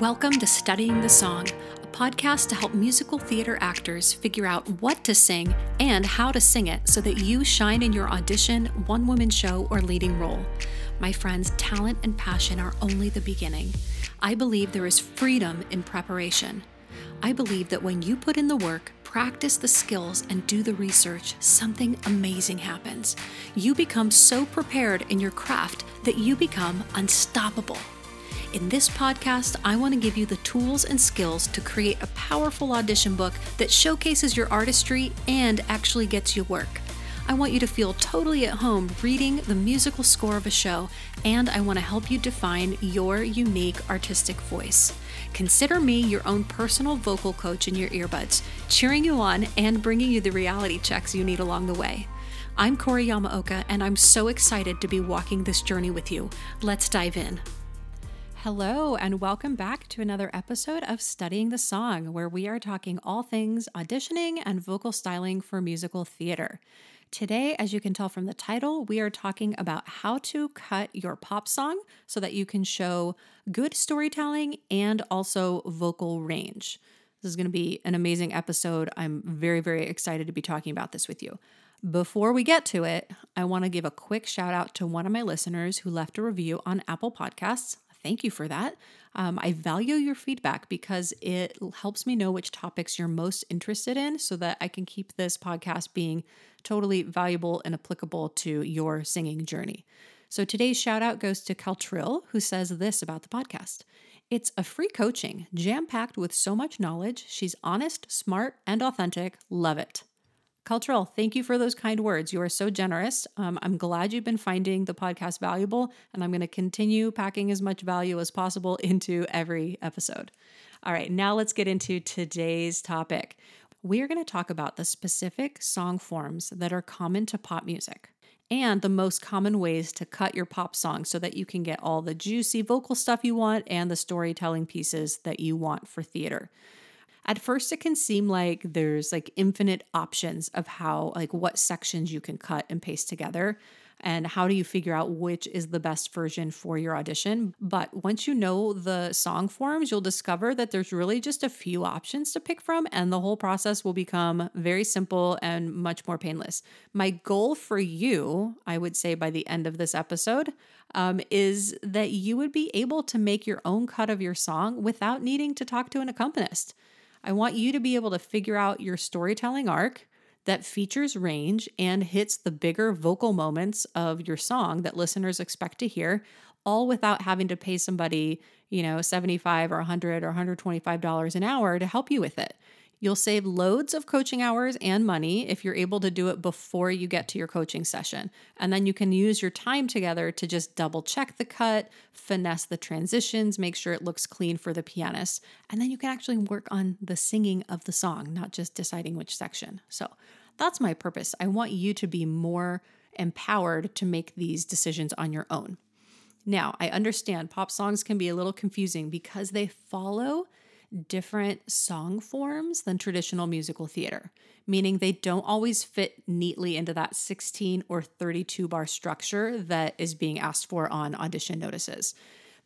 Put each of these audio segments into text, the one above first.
Welcome to Studying the Song, a podcast to help musical theater actors figure out what to sing and how to sing it so that you shine in your audition, one woman show, or leading role. My friends, talent and passion are only the beginning. I believe there is freedom in preparation. I believe that when you put in the work, practice the skills, and do the research, something amazing happens. You become so prepared in your craft that you become unstoppable. In this podcast, I want to give you the tools and skills to create a powerful audition book that showcases your artistry and actually gets you work. I want you to feel totally at home reading the musical score of a show, and I want to help you define your unique artistic voice. Consider me your own personal vocal coach in your earbuds, cheering you on and bringing you the reality checks you need along the way. I'm Corey Yamaoka, and I'm so excited to be walking this journey with you. Let's dive in. Hello, and welcome back to another episode of Studying the Song, where we are talking all things auditioning and vocal styling for musical theater. Today, as you can tell from the title, we are talking about how to cut your pop song so that you can show good storytelling and also vocal range. This is going to be an amazing episode. I'm very, very excited to be talking about this with you. Before we get to it, I want to give a quick shout out to one of my listeners who left a review on Apple Podcasts thank you for that. Um, I value your feedback because it helps me know which topics you're most interested in so that I can keep this podcast being totally valuable and applicable to your singing journey. So today's shout out goes to Caltrill, who says this about the podcast. It's a free coaching, jam packed with so much knowledge. She's honest, smart, and authentic. Love it. Cultural, thank you for those kind words. You are so generous. Um, I'm glad you've been finding the podcast valuable, and I'm going to continue packing as much value as possible into every episode. All right, now let's get into today's topic. We are going to talk about the specific song forms that are common to pop music and the most common ways to cut your pop song so that you can get all the juicy vocal stuff you want and the storytelling pieces that you want for theater at first it can seem like there's like infinite options of how like what sections you can cut and paste together and how do you figure out which is the best version for your audition. But once you know the song forms you'll discover that there's really just a few options to pick from and the whole process will become very simple and much more painless. My goal for you i would say by the end of this episode um, is that you would be able to make your own cut of your song without needing to talk to an accompanist I want you to be able to figure out your storytelling arc that features range and hits the bigger vocal moments of your song that listeners expect to hear, all without having to pay somebody, you know, 75 or 100 or 125 dollars an hour to help you with it. You'll save loads of coaching hours and money if you're able to do it before you get to your coaching session. And then you can use your time together to just double check the cut, finesse the transitions, make sure it looks clean for the pianist. And then you can actually work on the singing of the song, not just deciding which section. So that's my purpose. I want you to be more empowered to make these decisions on your own. Now, I understand pop songs can be a little confusing because they follow different song forms than traditional musical theater, meaning they don't always fit neatly into that 16 or 32 bar structure that is being asked for on audition notices.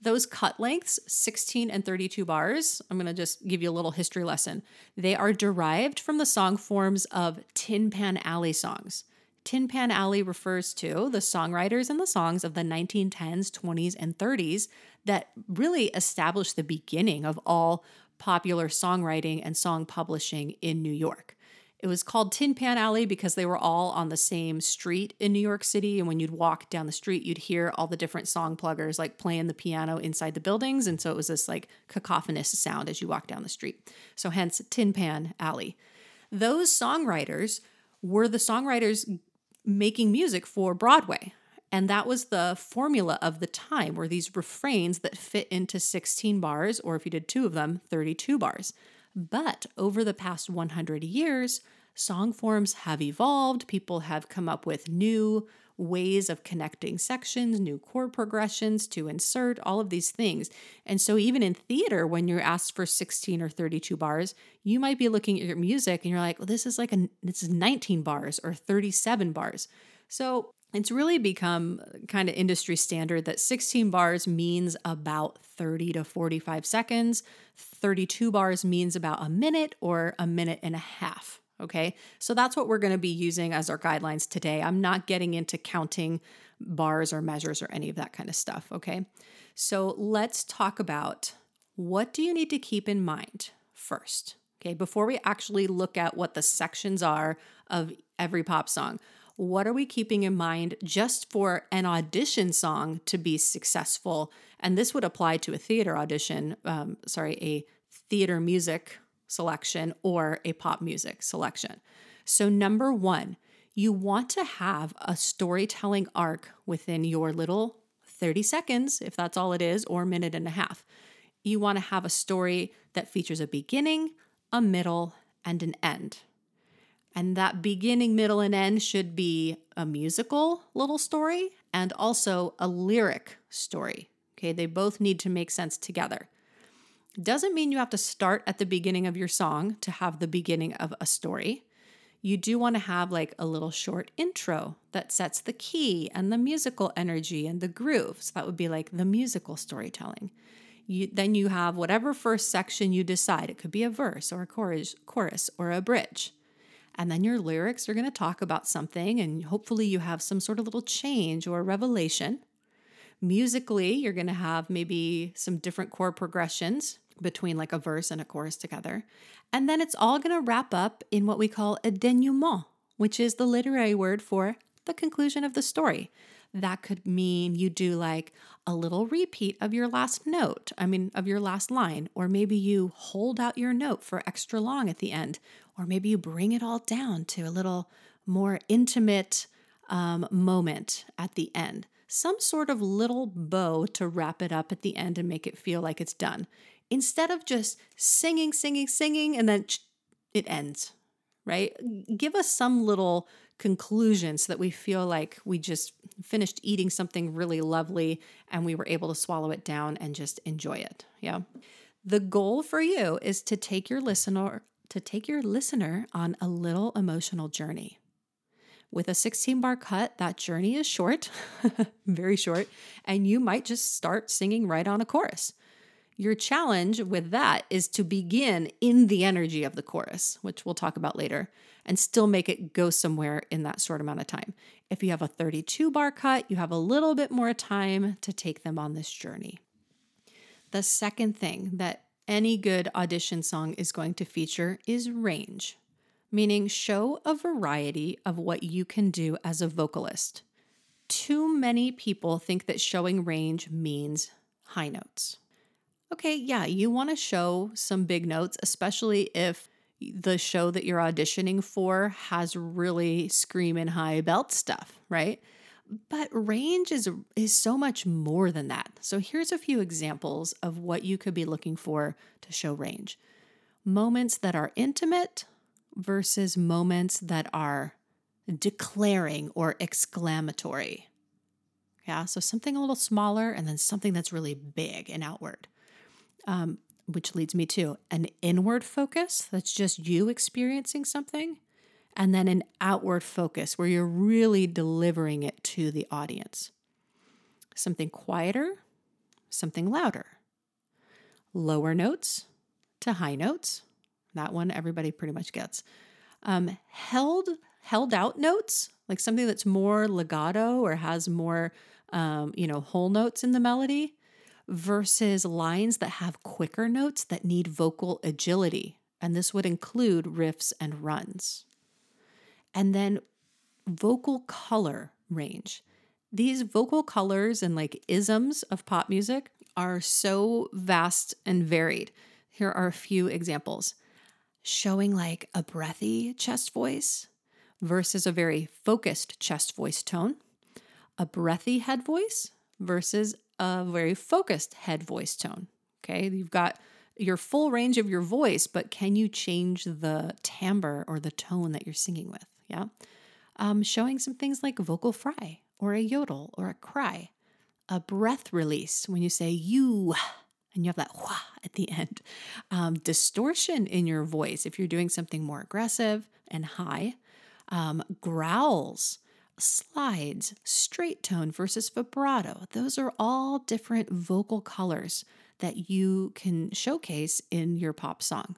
Those cut lengths, 16 and 32 bars, I'm going to just give you a little history lesson. They are derived from the song forms of Tin Pan Alley songs. Tin Pan Alley refers to the songwriters and the songs of the 1910s, 20s, and 30s that really established the beginning of all popular songwriting and song publishing in New York. It was called Tin Pan Alley because they were all on the same street in New York City. And when you'd walk down the street, you'd hear all the different song pluggers like playing the piano inside the buildings. And so it was this like cacophonous sound as you walk down the street. So hence Tin Pan Alley. Those songwriters were the songwriters making music for Broadway. And that was the formula of the time were these refrains that fit into 16 bars, or if you did two of them, 32 bars. But over the past 100 years, song forms have evolved. People have come up with new ways of connecting sections, new chord progressions to insert, all of these things. And so, even in theater, when you're asked for 16 or 32 bars, you might be looking at your music and you're like, well, this is like a, this is 19 bars or 37 bars. So, it's really become uh, kind of industry standard that 16 bars means about 30 to 45 seconds. 32 bars means about a minute or a minute and a half. Okay, so that's what we're going to be using as our guidelines today. I'm not getting into counting bars or measures or any of that kind of stuff. Okay, so let's talk about what do you need to keep in mind first. Okay, before we actually look at what the sections are of every pop song, what are we keeping in mind just for an audition song to be successful? And this would apply to a theater audition, um, sorry, a theater music selection or a pop music selection. So, number one, you want to have a storytelling arc within your little 30 seconds, if that's all it is, or minute and a half. You want to have a story that features a beginning, a middle, and an end. And that beginning, middle, and end should be a musical little story and also a lyric story. Okay, they both need to make sense together. Doesn't mean you have to start at the beginning of your song to have the beginning of a story. You do want to have like a little short intro that sets the key and the musical energy and the groove. So that would be like the musical storytelling. You, then you have whatever first section you decide. It could be a verse or a chorus, chorus or a bridge. And then your lyrics are going to talk about something, and hopefully, you have some sort of little change or revelation. Musically, you're going to have maybe some different chord progressions between like a verse and a chorus together. And then it's all going to wrap up in what we call a denouement, which is the literary word for the conclusion of the story. That could mean you do like a little repeat of your last note, I mean, of your last line, or maybe you hold out your note for extra long at the end, or maybe you bring it all down to a little more intimate um, moment at the end. Some sort of little bow to wrap it up at the end and make it feel like it's done. Instead of just singing, singing, singing, and then it ends, right? Give us some little conclusion so that we feel like we just finished eating something really lovely and we were able to swallow it down and just enjoy it. Yeah. The goal for you is to take your listener to take your listener on a little emotional journey. With a 16 bar cut, that journey is short, very short, and you might just start singing right on a chorus. Your challenge with that is to begin in the energy of the chorus, which we'll talk about later, and still make it go somewhere in that short amount of time. If you have a 32 bar cut, you have a little bit more time to take them on this journey. The second thing that any good audition song is going to feature is range, meaning show a variety of what you can do as a vocalist. Too many people think that showing range means high notes. Okay, yeah, you want to show some big notes, especially if the show that you're auditioning for has really screaming high belt stuff, right? But range is is so much more than that. So here's a few examples of what you could be looking for to show range. Moments that are intimate versus moments that are declaring or exclamatory. Yeah, so something a little smaller and then something that's really big and outward. Um, which leads me to an inward focus that's just you experiencing something and then an outward focus where you're really delivering it to the audience. Something quieter, something louder. Lower notes to high notes. That one everybody pretty much gets. Um, held held out notes, like something that's more legato or has more um, you know, whole notes in the melody versus lines that have quicker notes that need vocal agility. And this would include riffs and runs. And then vocal color range. These vocal colors and like isms of pop music are so vast and varied. Here are a few examples showing like a breathy chest voice versus a very focused chest voice tone, a breathy head voice versus a very focused head voice tone. Okay, you've got your full range of your voice, but can you change the timbre or the tone that you're singing with? Yeah. Um, showing some things like vocal fry or a yodel or a cry, a breath release when you say you and you have that wah at the end. Um, distortion in your voice if you're doing something more aggressive and high. Um, growls slides, straight tone versus vibrato. Those are all different vocal colors that you can showcase in your pop song.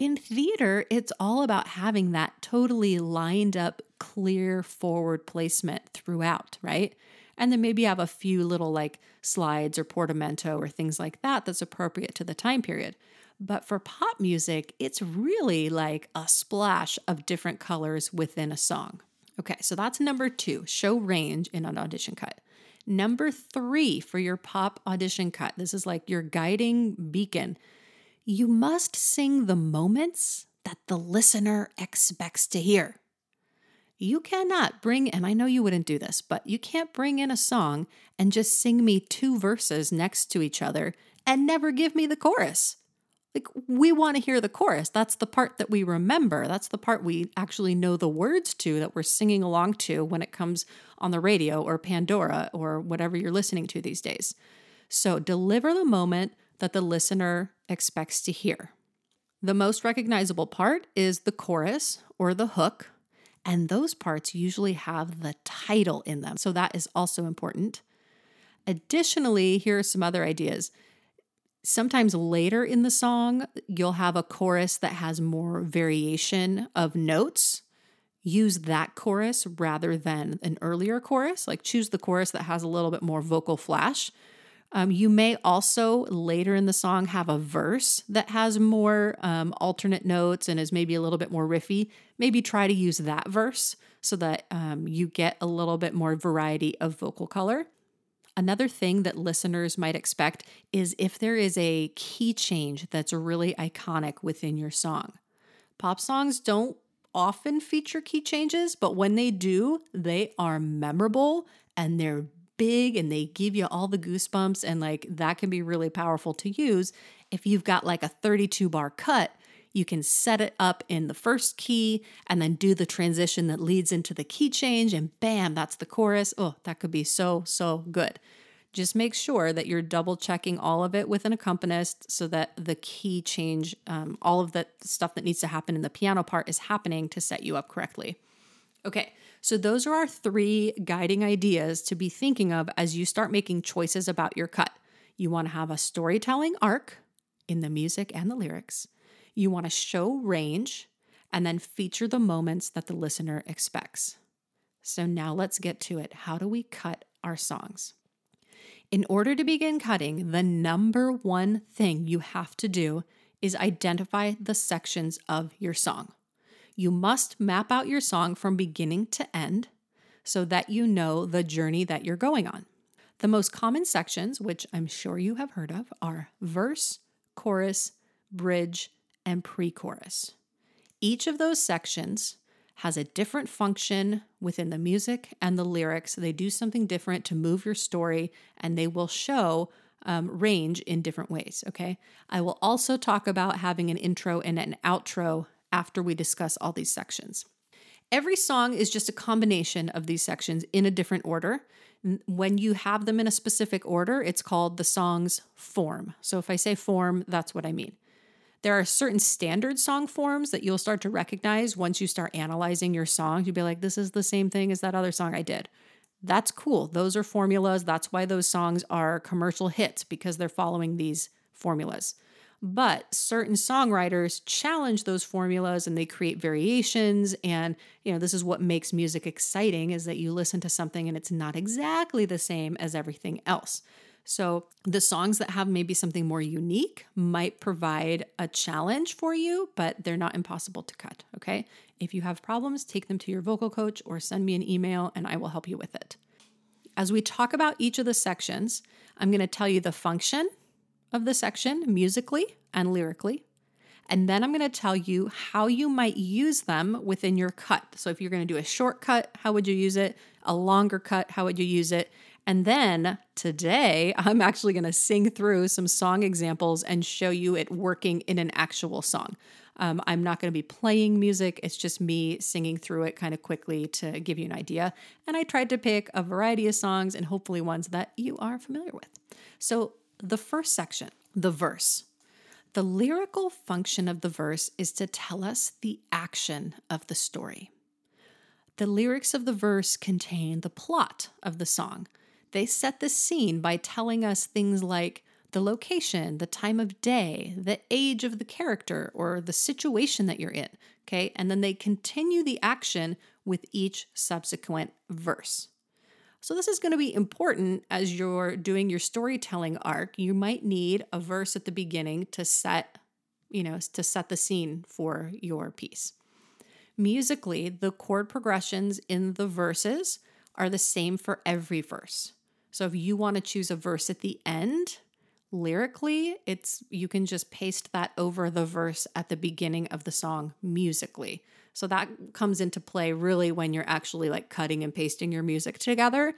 In theater, it's all about having that totally lined up, clear forward placement throughout, right? And then maybe have a few little like slides or portamento or things like that that's appropriate to the time period. But for pop music, it's really like a splash of different colors within a song. Okay, so that's number two show range in an audition cut. Number three for your pop audition cut this is like your guiding beacon. You must sing the moments that the listener expects to hear. You cannot bring, and I know you wouldn't do this, but you can't bring in a song and just sing me two verses next to each other and never give me the chorus. Like, we want to hear the chorus. That's the part that we remember. That's the part we actually know the words to that we're singing along to when it comes on the radio or Pandora or whatever you're listening to these days. So, deliver the moment that the listener expects to hear. The most recognizable part is the chorus or the hook, and those parts usually have the title in them. So, that is also important. Additionally, here are some other ideas sometimes later in the song, you'll have a chorus that has more variation of notes. Use that chorus rather than an earlier chorus. Like choose the chorus that has a little bit more vocal flash. Um, you may also later in the song have a verse that has more um, alternate notes and is maybe a little bit more riffy. Maybe try to use that verse so that um, you get a little bit more variety of vocal color. Another thing that listeners might expect is if there is a key change that's really iconic within your song. Pop songs don't often feature key changes, but when they do, they are memorable and they're big and they give you all the goosebumps. And like that can be really powerful to use if you've got like a 32 bar cut you can set it up in the first key and then do the transition that leads into the key change, and bam, that's the chorus. Oh, that could be so, so good. Just make sure that you're double checking all of it with an accompanist so that the key change, um, all of the stuff that needs to happen in the piano part is happening to set you up correctly. Okay, so those are our three guiding ideas to be thinking of as you start making choices about your cut. You want to have a storytelling arc in the music and the lyrics. You want to show range and then feature the moments that the listener expects. So now let's get to it. How do we cut our songs? In order to begin cutting, the number one thing you have to do is identify the sections of your song. You must map out your song from beginning to end so that you know the journey that you're going on. The most common sections, which I'm sure you have heard of, are verse, chorus, bridge, and pre chorus. Each of those sections has a different function within the music and the lyrics. They do something different to move your story, and they will show um, range in different ways. Okay. I will also talk about having an intro and an outro after we discuss all these sections. Every song is just a combination of these sections in a different order. When you have them in a specific order, it's called the song's form. So if I say form, that's what I mean. There are certain standard song forms that you'll start to recognize once you start analyzing your song. You'll be like, this is the same thing as that other song I did. That's cool. Those are formulas. That's why those songs are commercial hits because they're following these formulas. But certain songwriters challenge those formulas and they create variations. And, you know, this is what makes music exciting is that you listen to something and it's not exactly the same as everything else. So, the songs that have maybe something more unique might provide a challenge for you, but they're not impossible to cut. Okay. If you have problems, take them to your vocal coach or send me an email and I will help you with it. As we talk about each of the sections, I'm going to tell you the function of the section musically and lyrically. And then I'm going to tell you how you might use them within your cut. So, if you're going to do a short cut, how would you use it? A longer cut, how would you use it? And then today, I'm actually going to sing through some song examples and show you it working in an actual song. Um, I'm not going to be playing music, it's just me singing through it kind of quickly to give you an idea. And I tried to pick a variety of songs and hopefully ones that you are familiar with. So, the first section, the verse. The lyrical function of the verse is to tell us the action of the story. The lyrics of the verse contain the plot of the song. They set the scene by telling us things like the location, the time of day, the age of the character, or the situation that you're in. Okay. And then they continue the action with each subsequent verse. So, this is going to be important as you're doing your storytelling arc. You might need a verse at the beginning to set, you know, to set the scene for your piece. Musically, the chord progressions in the verses are the same for every verse. So, if you want to choose a verse at the end, lyrically, it's you can just paste that over the verse at the beginning of the song musically. So that comes into play really when you're actually like cutting and pasting your music together.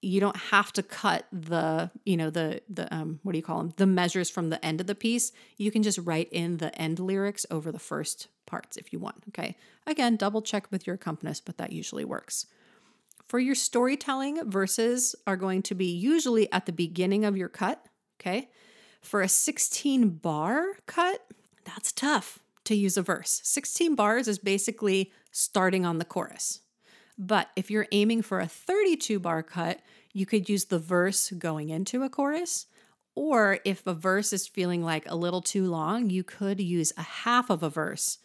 You don't have to cut the, you know, the the um what do you call them? The measures from the end of the piece. You can just write in the end lyrics over the first parts if you want, okay? Again, double check with your accompanist, but that usually works. For your storytelling, verses are going to be usually at the beginning of your cut, okay? For a 16 bar cut, that's tough to use a verse. 16 bars is basically starting on the chorus. But if you're aiming for a 32 bar cut, you could use the verse going into a chorus. Or if a verse is feeling like a little too long, you could use a half of a verse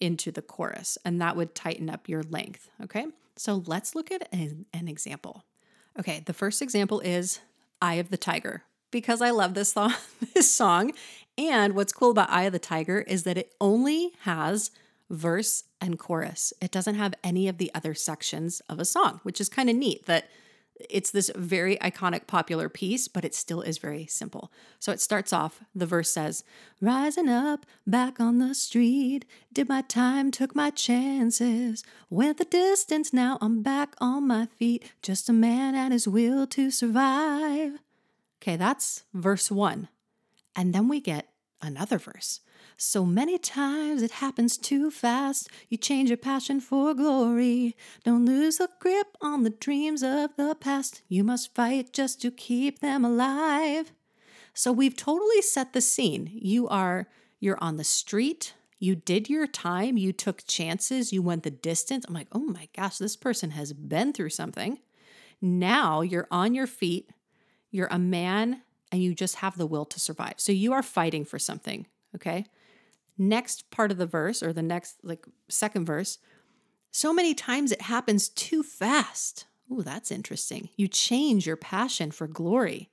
into the chorus, and that would tighten up your length. Okay, so let's look at an, an example. Okay, the first example is Eye of the Tiger because I love this this song. And what's cool about Eye of the Tiger is that it only has verse and chorus. It doesn't have any of the other sections of a song, which is kind of neat that it's this very iconic popular piece, but it still is very simple. So it starts off, the verse says, Rising up, back on the street, did my time, took my chances, went the distance, now I'm back on my feet, just a man at his will to survive. Okay, that's verse one. And then we get another verse. So many times it happens too fast. You change your passion for glory. Don't lose the grip on the dreams of the past. You must fight just to keep them alive. So we've totally set the scene. You are you're on the street. You did your time. You took chances. You went the distance. I'm like, oh my gosh, this person has been through something. Now you're on your feet you're a man and you just have the will to survive. So you are fighting for something, okay? Next part of the verse or the next like second verse, so many times it happens too fast. Ooh, that's interesting. You change your passion for glory.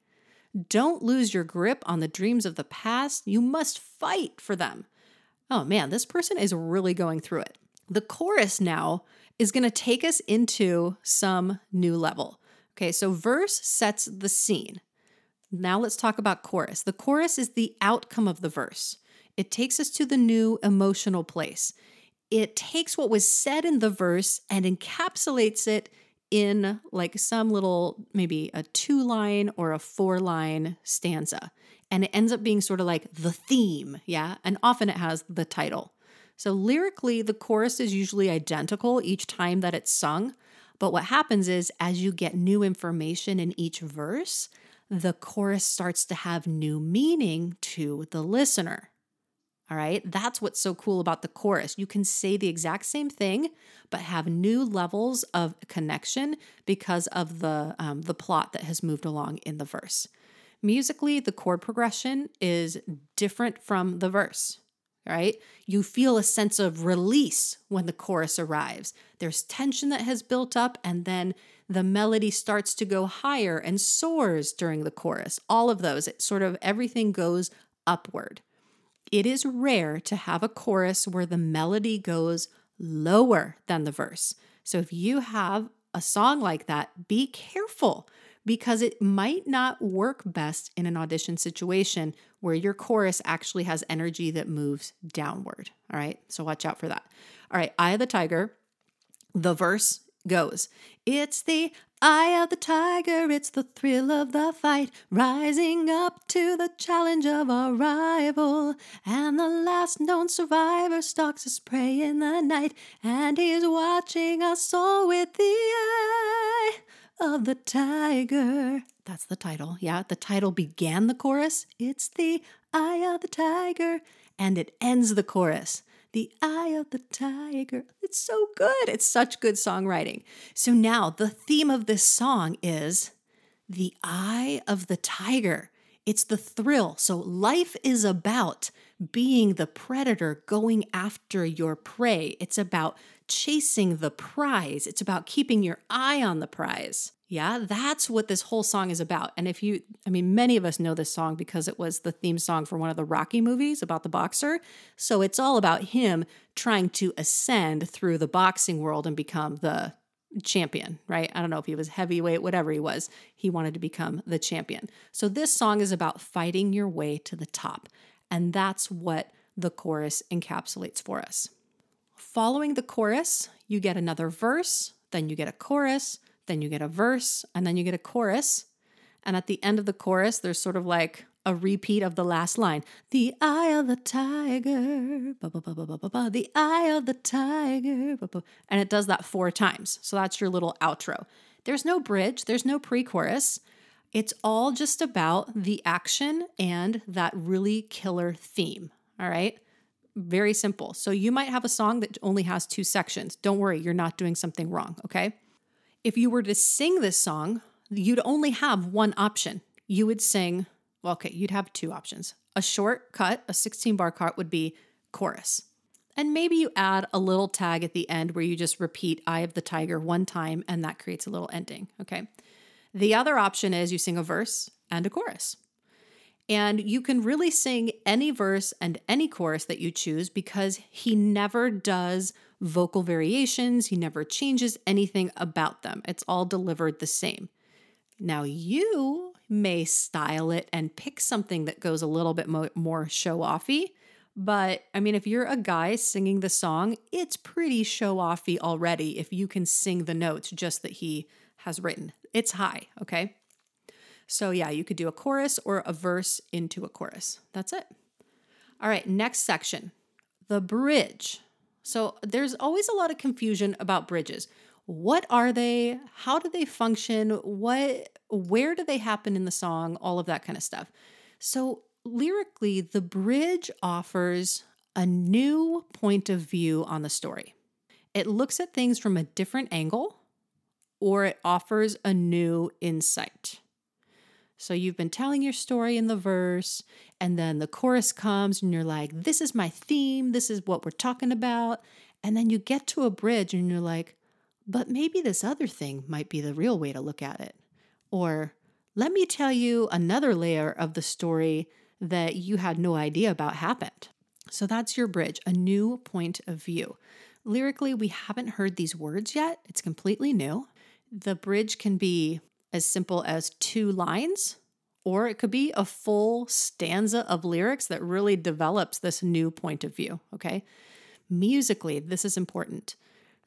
Don't lose your grip on the dreams of the past. You must fight for them. Oh man, this person is really going through it. The chorus now is going to take us into some new level. Okay, so verse sets the scene. Now let's talk about chorus. The chorus is the outcome of the verse, it takes us to the new emotional place. It takes what was said in the verse and encapsulates it in like some little, maybe a two line or a four line stanza. And it ends up being sort of like the theme, yeah? And often it has the title. So lyrically, the chorus is usually identical each time that it's sung, but what happens is, as you get new information in each verse, the chorus starts to have new meaning to the listener. All right, that's what's so cool about the chorus. You can say the exact same thing, but have new levels of connection because of the um, the plot that has moved along in the verse. Musically, the chord progression is different from the verse right? You feel a sense of release when the chorus arrives. There's tension that has built up, and then the melody starts to go higher and soars during the chorus. All of those, it sort of everything goes upward. It is rare to have a chorus where the melody goes lower than the verse. So if you have a song like that, be careful because it might not work best in an audition situation where your chorus actually has energy that moves downward. All right, so watch out for that. All right, Eye of the Tiger, the verse goes, It's the eye of the tiger, it's the thrill of the fight, rising up to the challenge of our rival. And the last known survivor stalks his prey in the night, and he's watching us all with the eye of the tiger. That's the title. Yeah, the title began the chorus. It's the eye of the tiger. And it ends the chorus. The eye of the tiger. It's so good. It's such good songwriting. So now the theme of this song is the eye of the tiger. It's the thrill. So life is about being the predator going after your prey. It's about chasing the prize. It's about keeping your eye on the prize. Yeah, that's what this whole song is about. And if you, I mean, many of us know this song because it was the theme song for one of the Rocky movies about the boxer. So it's all about him trying to ascend through the boxing world and become the champion, right? I don't know if he was heavyweight, whatever he was, he wanted to become the champion. So this song is about fighting your way to the top. And that's what the chorus encapsulates for us. Following the chorus, you get another verse, then you get a chorus, then you get a verse, and then you get a chorus. And at the end of the chorus, there's sort of like a repeat of the last line The eye of the tiger, the eye of the tiger. And it does that four times. So that's your little outro. There's no bridge, there's no pre chorus. It's all just about the action and that really killer theme. All right. Very simple. So you might have a song that only has two sections. Don't worry, you're not doing something wrong. Okay. If you were to sing this song, you'd only have one option. You would sing, well, okay, you'd have two options. A short cut, a 16 bar cut would be chorus. And maybe you add a little tag at the end where you just repeat Eye of the Tiger one time and that creates a little ending. Okay. The other option is you sing a verse and a chorus. And you can really sing any verse and any chorus that you choose because he never does vocal variations, he never changes anything about them. It's all delivered the same. Now, you may style it and pick something that goes a little bit mo- more show offy. But I mean, if you're a guy singing the song, it's pretty show offy already if you can sing the notes just that he has written. It's high, okay? So, yeah, you could do a chorus or a verse into a chorus. That's it. All right, next section the bridge. So, there's always a lot of confusion about bridges. What are they? How do they function? What where do they happen in the song? All of that kind of stuff. So, lyrically, the bridge offers a new point of view on the story. It looks at things from a different angle or it offers a new insight. So you've been telling your story in the verse, and then the chorus comes, and you're like, This is my theme. This is what we're talking about. And then you get to a bridge, and you're like, But maybe this other thing might be the real way to look at it. Or let me tell you another layer of the story that you had no idea about happened. So that's your bridge, a new point of view. Lyrically, we haven't heard these words yet. It's completely new. The bridge can be as simple as two lines, or it could be a full stanza of lyrics that really develops this new point of view. Okay. Musically, this is important.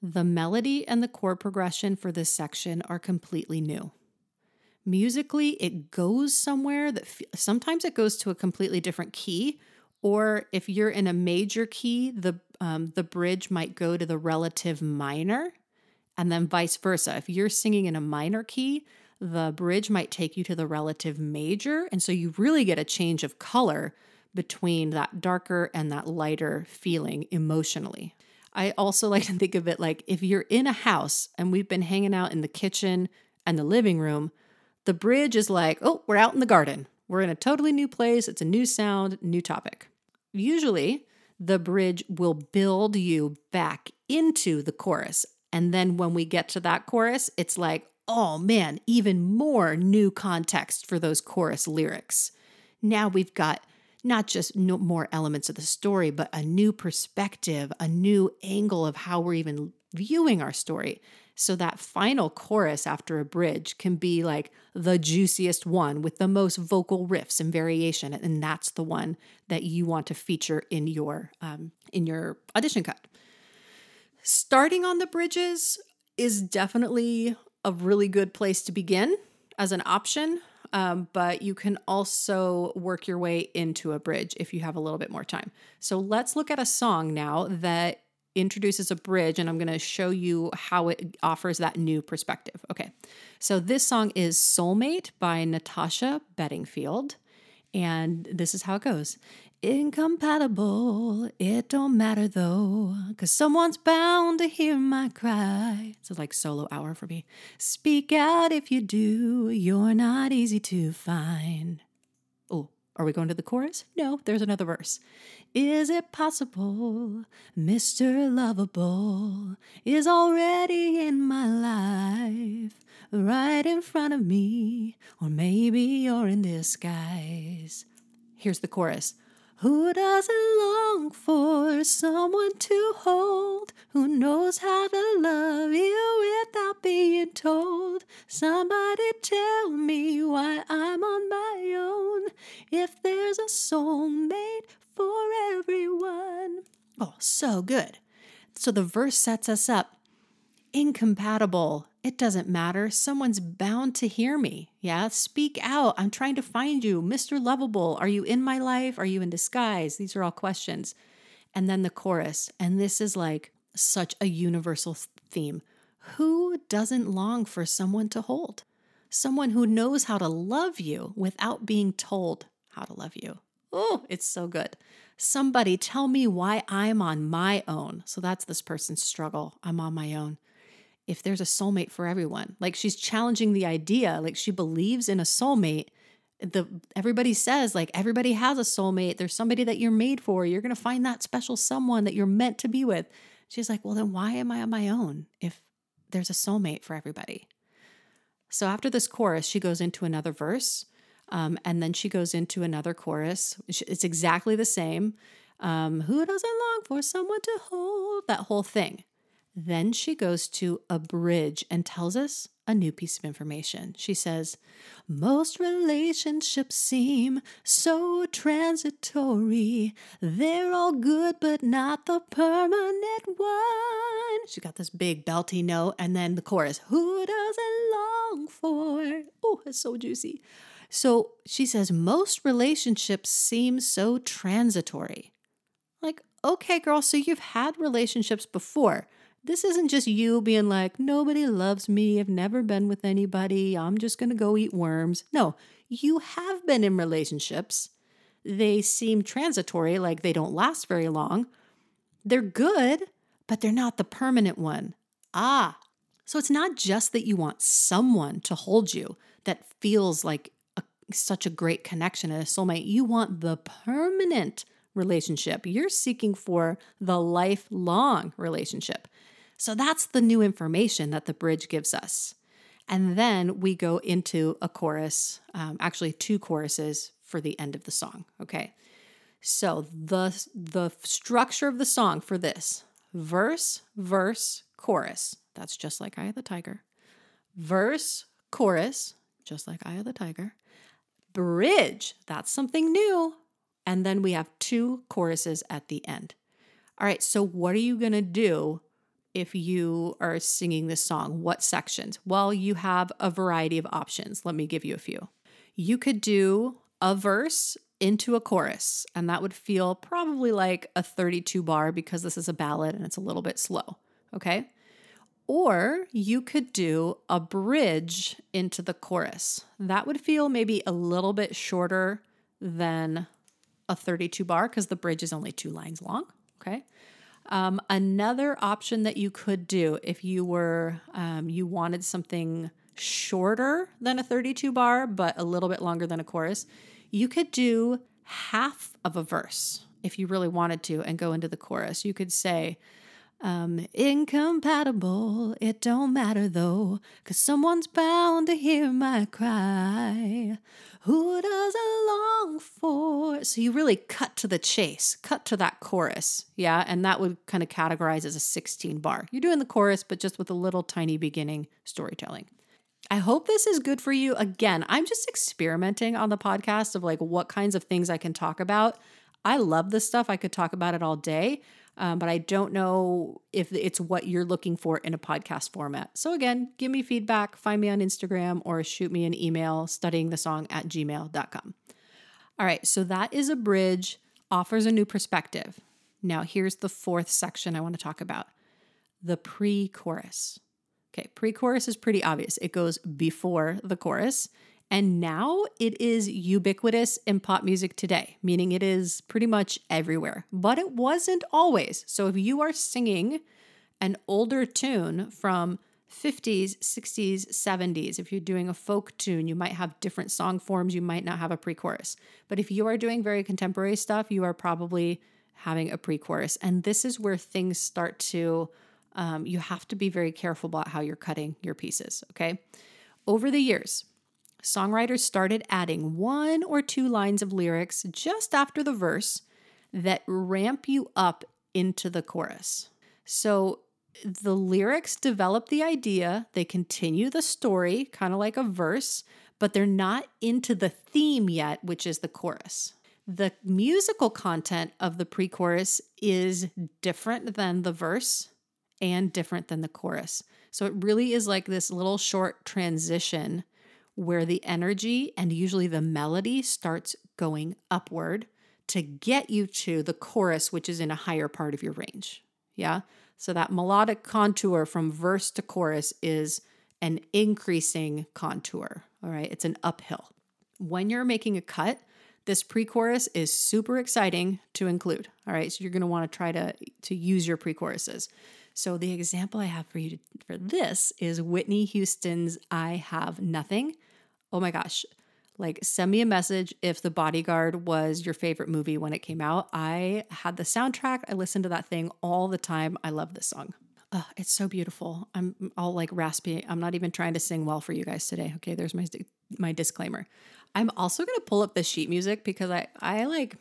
The melody and the chord progression for this section are completely new. Musically, it goes somewhere that f- sometimes it goes to a completely different key, or if you're in a major key, the um, the bridge might go to the relative minor, and then vice versa. If you're singing in a minor key, the bridge might take you to the relative major. And so you really get a change of color between that darker and that lighter feeling emotionally. I also like to think of it like if you're in a house and we've been hanging out in the kitchen and the living room, the bridge is like, oh, we're out in the garden. We're in a totally new place. It's a new sound, new topic. Usually, the bridge will build you back into the chorus. And then when we get to that chorus, it's like, oh man, even more new context for those chorus lyrics. Now we've got not just no more elements of the story, but a new perspective, a new angle of how we're even viewing our story. So that final chorus after a bridge can be like the juiciest one with the most vocal riffs and variation, and that's the one that you want to feature in your um, in your audition cut. Starting on the bridges is definitely a really good place to begin as an option. Um, but you can also work your way into a bridge if you have a little bit more time. So let's look at a song now that introduces a bridge, and I'm going to show you how it offers that new perspective. Okay, so this song is Soulmate by Natasha Bedingfield. And this is how it goes Incompatible, it don't matter though, cause someone's bound to hear my cry. It's like solo hour for me. Speak out if you do, you're not easy to find. Oh, are we going to the chorus? No, there's another verse. Is it possible Mr. Lovable is already in my life, right in front of me, or maybe you're in disguise? Here's the chorus. Who doesn't long for someone to hold? Who knows how to love you without being told? Somebody tell me why I'm on my own. If there's a soulmate for everyone. Oh, so good. So the verse sets us up incompatible. It doesn't matter. Someone's bound to hear me. Yeah. Speak out. I'm trying to find you. Mr. Lovable, are you in my life? Are you in disguise? These are all questions. And then the chorus. And this is like such a universal theme. Who doesn't long for someone to hold? Someone who knows how to love you without being told how to love you. Oh, it's so good. Somebody tell me why I'm on my own. So that's this person's struggle. I'm on my own if there's a soulmate for everyone. Like she's challenging the idea, like she believes in a soulmate. The everybody says like everybody has a soulmate. There's somebody that you're made for. You're going to find that special someone that you're meant to be with. She's like, "Well, then why am I on my own if there's a soulmate for everybody?" So after this chorus, she goes into another verse. Um, and then she goes into another chorus. It's exactly the same. Um, Who doesn't long for someone to hold? That whole thing. Then she goes to a bridge and tells us a new piece of information. She says, Most relationships seem so transitory. They're all good, but not the permanent one. She got this big belty note, and then the chorus, Who doesn't long for? Oh, it's so juicy. So she says, Most relationships seem so transitory. Like, okay, girl, so you've had relationships before this isn't just you being like, nobody loves me. I've never been with anybody. I'm just going to go eat worms. No, you have been in relationships. They seem transitory, like they don't last very long. They're good, but they're not the permanent one. Ah, so it's not just that you want someone to hold you that feels like a, such a great connection and a soulmate. You want the permanent relationship. You're seeking for the lifelong relationship. So that's the new information that the bridge gives us. And then we go into a chorus, um, actually, two choruses for the end of the song. Okay. So the, the structure of the song for this verse, verse, chorus. That's just like Eye of the Tiger. Verse, chorus, just like Eye of the Tiger. Bridge, that's something new. And then we have two choruses at the end. All right, so what are you going to do if you are singing this song? What sections? Well, you have a variety of options. Let me give you a few. You could do a verse into a chorus, and that would feel probably like a 32 bar because this is a ballad and it's a little bit slow. Okay. Or you could do a bridge into the chorus. That would feel maybe a little bit shorter than a 32 bar because the bridge is only two lines long. Okay. Um, another option that you could do if you were um, you wanted something shorter than a 32 bar but a little bit longer than a chorus, you could do half of a verse if you really wanted to and go into the chorus. You could say, um, incompatible, it don't matter though, cause someone's bound to hear my cry. Who does I long for? So you really cut to the chase, cut to that chorus, yeah, and that would kind of categorize as a 16 bar. You're doing the chorus, but just with a little tiny beginning storytelling. I hope this is good for you. Again, I'm just experimenting on the podcast of like what kinds of things I can talk about. I love this stuff. I could talk about it all day um, but I don't know if it's what you're looking for in a podcast format. So, again, give me feedback, find me on Instagram, or shoot me an email studyingthesong at gmail.com. All right, so that is a bridge, offers a new perspective. Now, here's the fourth section I want to talk about the pre chorus. Okay, pre chorus is pretty obvious. It goes before the chorus And now it is ubiquitous in pop music today, meaning it is pretty much everywhere. But it wasn't always. So if you are singing an older tune from 50s, 60s, 70s. If you're doing a folk tune, you might have different song forms. You might not have a pre chorus. But if you are doing very contemporary stuff, you are probably having a pre chorus. And this is where things start to, um, you have to be very careful about how you're cutting your pieces. Okay. Over the years, songwriters started adding one or two lines of lyrics just after the verse that ramp you up into the chorus. So the lyrics develop the idea, they continue the story, kind of like a verse, but they're not into the theme yet, which is the chorus. The musical content of the pre chorus is different than the verse and different than the chorus. So it really is like this little short transition where the energy and usually the melody starts going upward to get you to the chorus, which is in a higher part of your range. Yeah. So that melodic contour from verse to chorus is an increasing contour. All right, it's an uphill. When you're making a cut, this pre-chorus is super exciting to include. All right, so you're going to want to try to to use your pre-choruses. So the example I have for you to, for this is Whitney Houston's "I Have Nothing." Oh my gosh, like, send me a message if The Bodyguard was your favorite movie when it came out. I had the soundtrack. I listened to that thing all the time. I love this song. Oh, it's so beautiful. I'm all like raspy. I'm not even trying to sing well for you guys today. Okay, there's my my disclaimer. I'm also gonna pull up the sheet music because I I like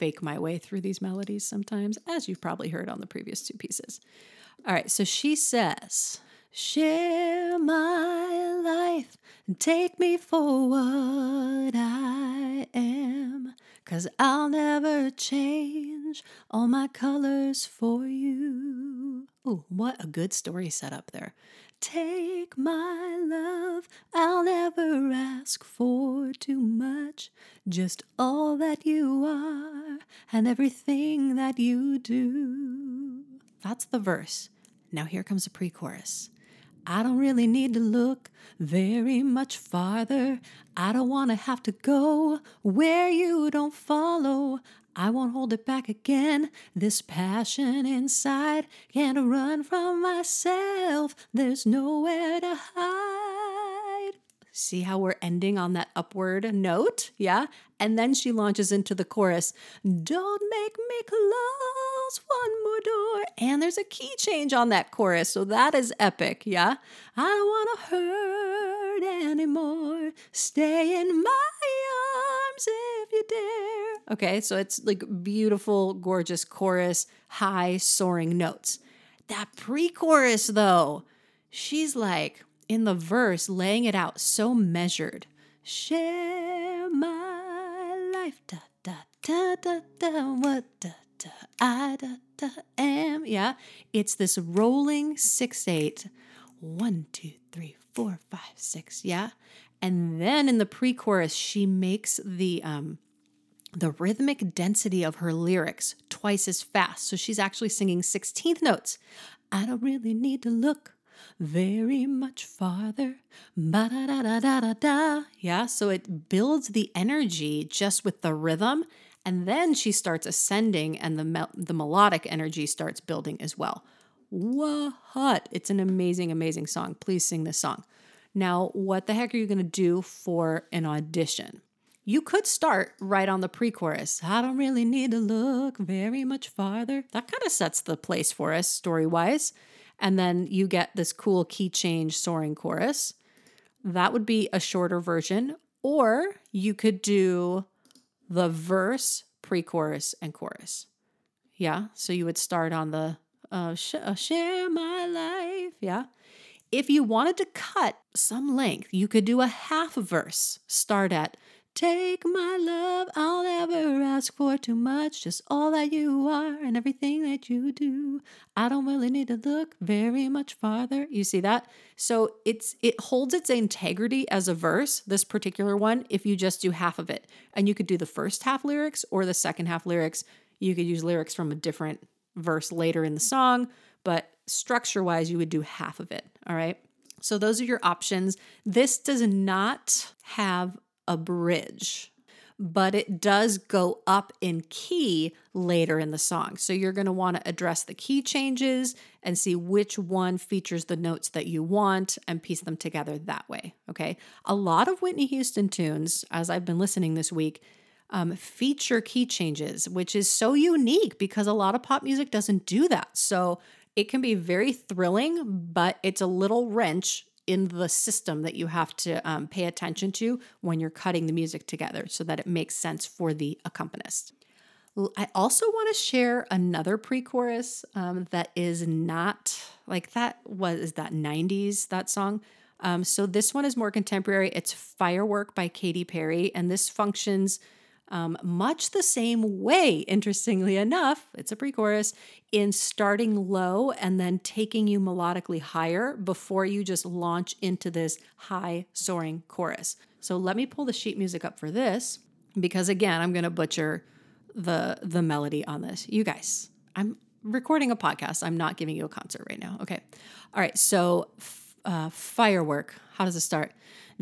fake my way through these melodies sometimes, as you've probably heard on the previous two pieces. All right, so she says, Share my life and take me for what I am. Cause I'll never change all my colors for you. Oh, what a good story set up there. Take my love, I'll never ask for too much. Just all that you are and everything that you do. That's the verse. Now here comes the pre chorus. I don't really need to look very much farther. I don't want to have to go where you don't follow. I won't hold it back again. This passion inside can't run from myself. There's nowhere to hide. See how we're ending on that upward note? Yeah. And then she launches into the chorus Don't make me close one more door. And there's a key change on that chorus. So that is epic. Yeah. I don't want to hurt anymore. Stay in my arms if you dare. Okay. So it's like beautiful, gorgeous chorus, high soaring notes. That pre chorus, though, she's like in the verse laying it out so measured. Share my life. Da da da da da. What da da I da da am. Yeah, it's this rolling six eight. One two three four five six. Yeah, and then in the pre-chorus, she makes the um the rhythmic density of her lyrics twice as fast. So she's actually singing 16th notes. I don't really need to look very much farther. Ba da da da da da da. Yeah, so it builds the energy just with the rhythm, and then she starts ascending, and the the melodic energy starts building as well. What? It's an amazing, amazing song. Please sing this song. Now, what the heck are you going to do for an audition? You could start right on the pre chorus. I don't really need to look very much farther. That kind of sets the place for us story wise and then you get this cool key change soaring chorus. That would be a shorter version, or you could do the verse, pre chorus, and chorus. Yeah, so you would start on the uh, sh- uh, share my life. Yeah. If you wanted to cut some length, you could do a half verse. Start at Take my love, I'll never ask for too much, just all that you are and everything that you do. I don't really need to look very much farther. You see that? So it's it holds its integrity as a verse, this particular one, if you just do half of it. And you could do the first half lyrics or the second half lyrics. You could use lyrics from a different verse later in the song, but structure-wise you would do half of it, all right? So those are your options. This does not have a bridge, but it does go up in key later in the song. So you're going to want to address the key changes and see which one features the notes that you want and piece them together that way. Okay. A lot of Whitney Houston tunes, as I've been listening this week, um, feature key changes, which is so unique because a lot of pop music doesn't do that. So it can be very thrilling, but it's a little wrench in the system that you have to um, pay attention to when you're cutting the music together so that it makes sense for the accompanist. I also want to share another pre chorus um, that is not like that was that 90s, that song. Um, so this one is more contemporary. It's Firework by Katy Perry, and this functions um, much the same way, interestingly enough, it's a pre chorus, in starting low and then taking you melodically higher before you just launch into this high soaring chorus. So let me pull the sheet music up for this because again, I'm going to butcher the the melody on this. You guys, I'm recording a podcast. I'm not giving you a concert right now. Okay. All right. So uh, firework. How does it start?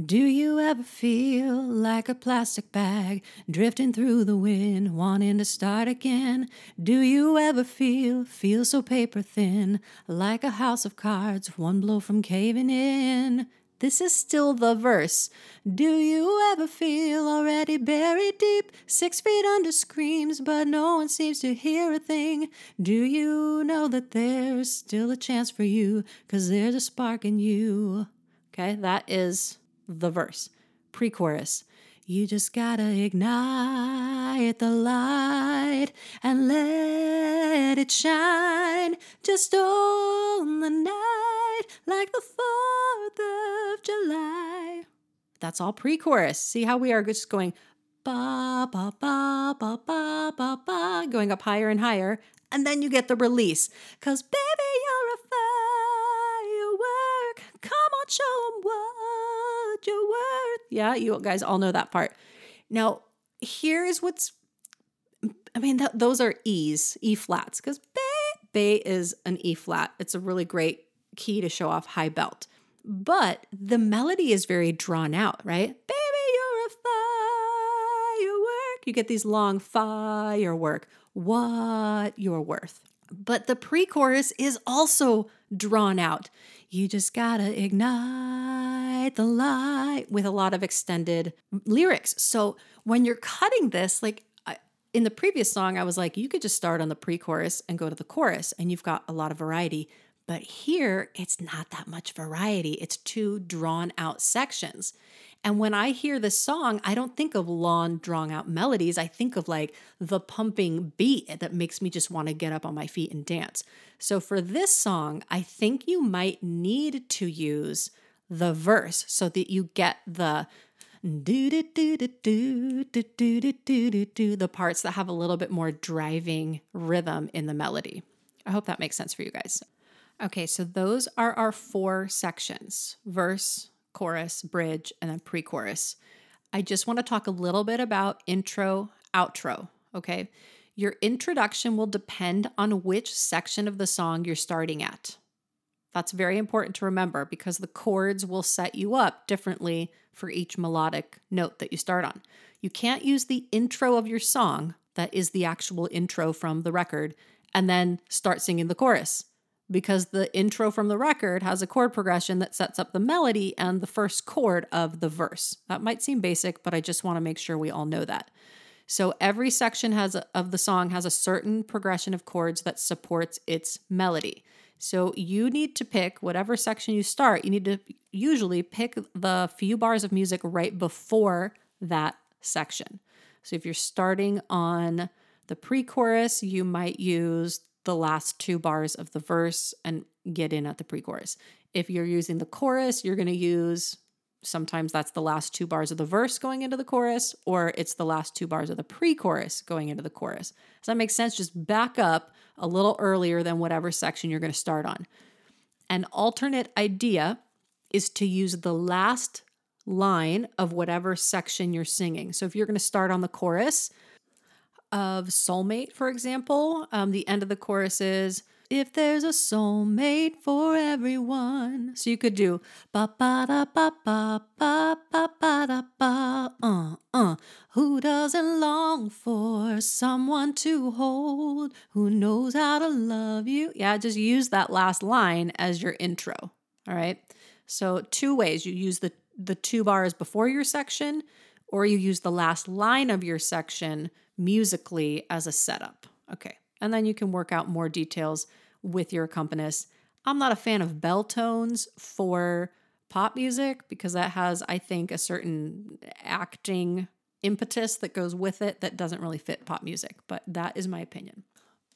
Do you ever feel like a plastic bag drifting through the wind, wanting to start again? Do you ever feel, feel so paper thin, like a house of cards, one blow from caving in? This is still the verse. Do you ever feel already buried deep, six feet under screams, but no one seems to hear a thing? Do you know that there's still a chance for you, cause there's a spark in you? Okay, that is the verse. Pre chorus. You just gotta ignite the light and let it shine just on the night like the 4th of July. That's all pre chorus. See how we are just going ba ba ba ba ba ba ba, going up higher and higher. And then you get the release. Cause baby, you're a firework. Come on, show them what you're worth. Yeah, you guys all know that part. Now, here's what's, I mean, th- those are E's, E flats, because Bay, Bay is an E flat. It's a really great key to show off high belt. But the melody is very drawn out, right? Baby, you're a firework. You get these long firework. What you're worth. But the pre chorus is also drawn out. You just gotta ignite the light with a lot of extended lyrics. So when you're cutting this, like in the previous song, I was like, you could just start on the pre chorus and go to the chorus, and you've got a lot of variety. But here, it's not that much variety. It's two drawn out sections. And when I hear this song, I don't think of long, drawn out melodies. I think of like the pumping beat that makes me just want to get up on my feet and dance. So for this song, I think you might need to use the verse so that you get the do do do do do do do do do do the parts that have a little bit more driving rhythm in the melody. I hope that makes sense for you guys. Okay, so those are our four sections verse, chorus, bridge, and then pre chorus. I just want to talk a little bit about intro, outro. Okay. Your introduction will depend on which section of the song you're starting at. That's very important to remember because the chords will set you up differently for each melodic note that you start on. You can't use the intro of your song, that is the actual intro from the record, and then start singing the chorus because the intro from the record has a chord progression that sets up the melody and the first chord of the verse. That might seem basic, but I just want to make sure we all know that. So every section has a, of the song has a certain progression of chords that supports its melody. So you need to pick whatever section you start, you need to usually pick the few bars of music right before that section. So if you're starting on the pre-chorus, you might use the last two bars of the verse and get in at the pre chorus. If you're using the chorus, you're going to use sometimes that's the last two bars of the verse going into the chorus, or it's the last two bars of the pre chorus going into the chorus. Does that make sense? Just back up a little earlier than whatever section you're going to start on. An alternate idea is to use the last line of whatever section you're singing. So if you're going to start on the chorus, of Soulmate, for example, um, the end of the chorus is if there's a soulmate for everyone. So you could do ba ba da ba ba ba ba ba da ba uh uh. Who doesn't long for someone to hold? Who knows how to love you? Yeah, just use that last line as your intro. All right. So two ways you use the the two bars before your section, or you use the last line of your section musically as a setup. Okay. And then you can work out more details with your accompanist. I'm not a fan of bell tones for pop music because that has, I think, a certain acting impetus that goes with it that doesn't really fit pop music, but that is my opinion.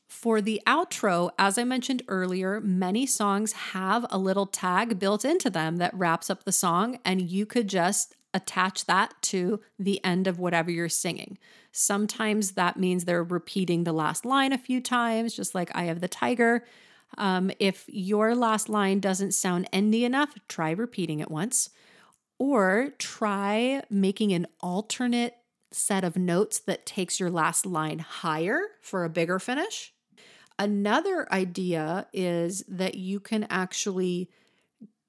For the outro, as I mentioned earlier, many songs have a little tag built into them that wraps up the song, and you could just attach that to the end of whatever you're singing. Sometimes that means they're repeating the last line a few times, just like Eye of the Tiger. Um, if your last line doesn't sound endy enough, try repeating it once, or try making an alternate set of notes that takes your last line higher for a bigger finish. Another idea is that you can actually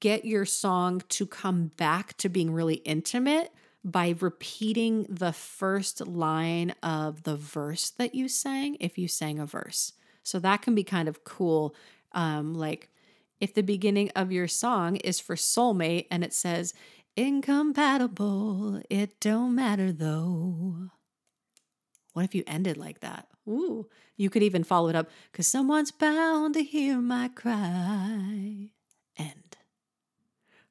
get your song to come back to being really intimate by repeating the first line of the verse that you sang if you sang a verse. So that can be kind of cool. Um, like if the beginning of your song is for soulmate and it says, incompatible, it don't matter though. What if you ended like that? Ooh, you could even follow it up because someone's bound to hear my cry. End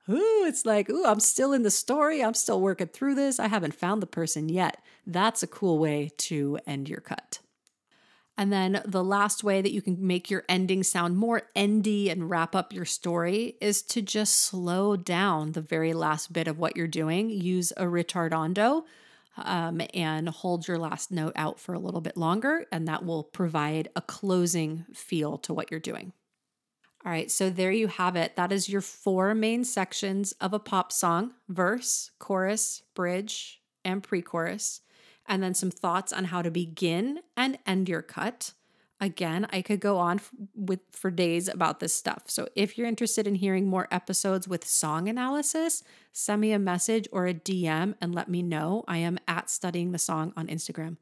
ooh, it's like, ooh, I'm still in the story. I'm still working through this. I haven't found the person yet. That's a cool way to end your cut. And then the last way that you can make your ending sound more endy and wrap up your story is to just slow down the very last bit of what you're doing. Use a ritardando um, and hold your last note out for a little bit longer, and that will provide a closing feel to what you're doing. All right, so there you have it. That is your four main sections of a pop song verse, chorus, bridge, and pre chorus. And then some thoughts on how to begin and end your cut. Again, I could go on with for days about this stuff. So if you're interested in hearing more episodes with song analysis, send me a message or a DM and let me know. I am at studying the song on Instagram.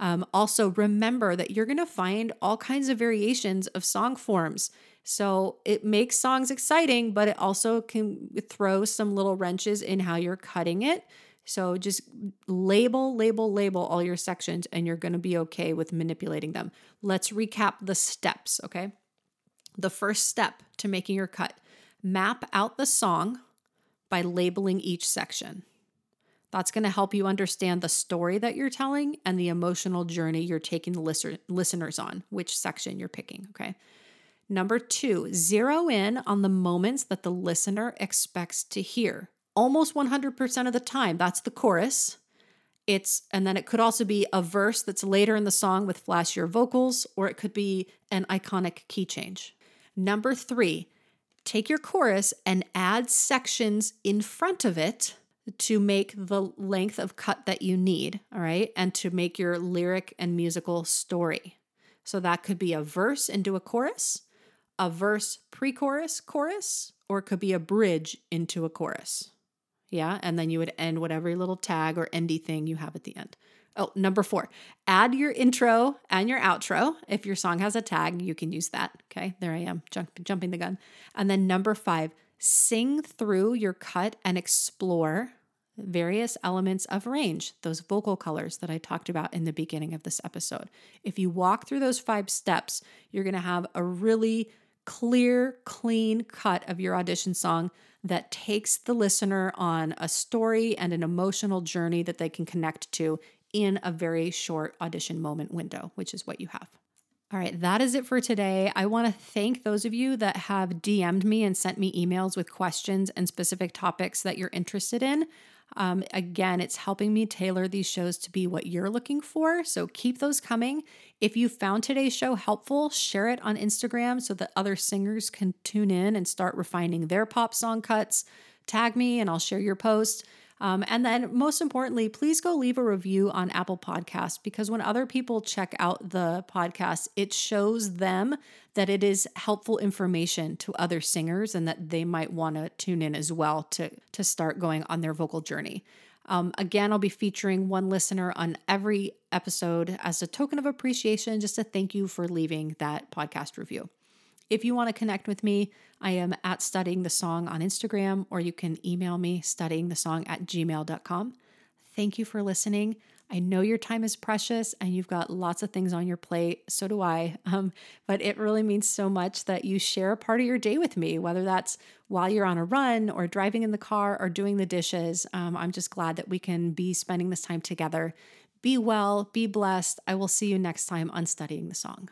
Um, also, remember that you're going to find all kinds of variations of song forms. So it makes songs exciting, but it also can throw some little wrenches in how you're cutting it. So just label, label, label all your sections, and you're going to be okay with manipulating them. Let's recap the steps, okay? The first step to making your cut map out the song by labeling each section. That's going to help you understand the story that you're telling and the emotional journey you're taking the listeners on, which section you're picking, okay? Number two, zero in on the moments that the listener expects to hear. Almost 100% of the time, that's the chorus. It's, and then it could also be a verse that's later in the song with flashier vocals, or it could be an iconic key change. Number three, take your chorus and add sections in front of it to make the length of cut that you need, all right, and to make your lyric and musical story. So that could be a verse into a chorus, a verse pre chorus, chorus, or it could be a bridge into a chorus. Yeah. And then you would end whatever little tag or endy thing you have at the end. Oh, number four, add your intro and your outro. If your song has a tag, you can use that. Okay. There I am, jump, jumping the gun. And then number five, sing through your cut and explore various elements of range, those vocal colors that I talked about in the beginning of this episode. If you walk through those five steps, you're going to have a really clear, clean cut of your audition song that takes the listener on a story and an emotional journey that they can connect to in a very short audition moment window, which is what you have. All right, that is it for today. I want to thank those of you that have DM'd me and sent me emails with questions and specific topics that you're interested in. Um, again, it's helping me tailor these shows to be what you're looking for. So keep those coming. If you found today's show helpful, share it on Instagram so that other singers can tune in and start refining their pop song cuts. Tag me and I'll share your post. Um, and then, most importantly, please go leave a review on Apple Podcasts because when other people check out the podcast, it shows them that it is helpful information to other singers and that they might want to tune in as well to, to start going on their vocal journey. Um, again, I'll be featuring one listener on every episode as a token of appreciation, just to thank you for leaving that podcast review. If you want to connect with me, I am at studying the song on Instagram, or you can email me studying the song at gmail.com. Thank you for listening. I know your time is precious and you've got lots of things on your plate. So do I. Um, but it really means so much that you share a part of your day with me, whether that's while you're on a run or driving in the car or doing the dishes. Um, I'm just glad that we can be spending this time together. Be well, be blessed. I will see you next time on Studying the Song.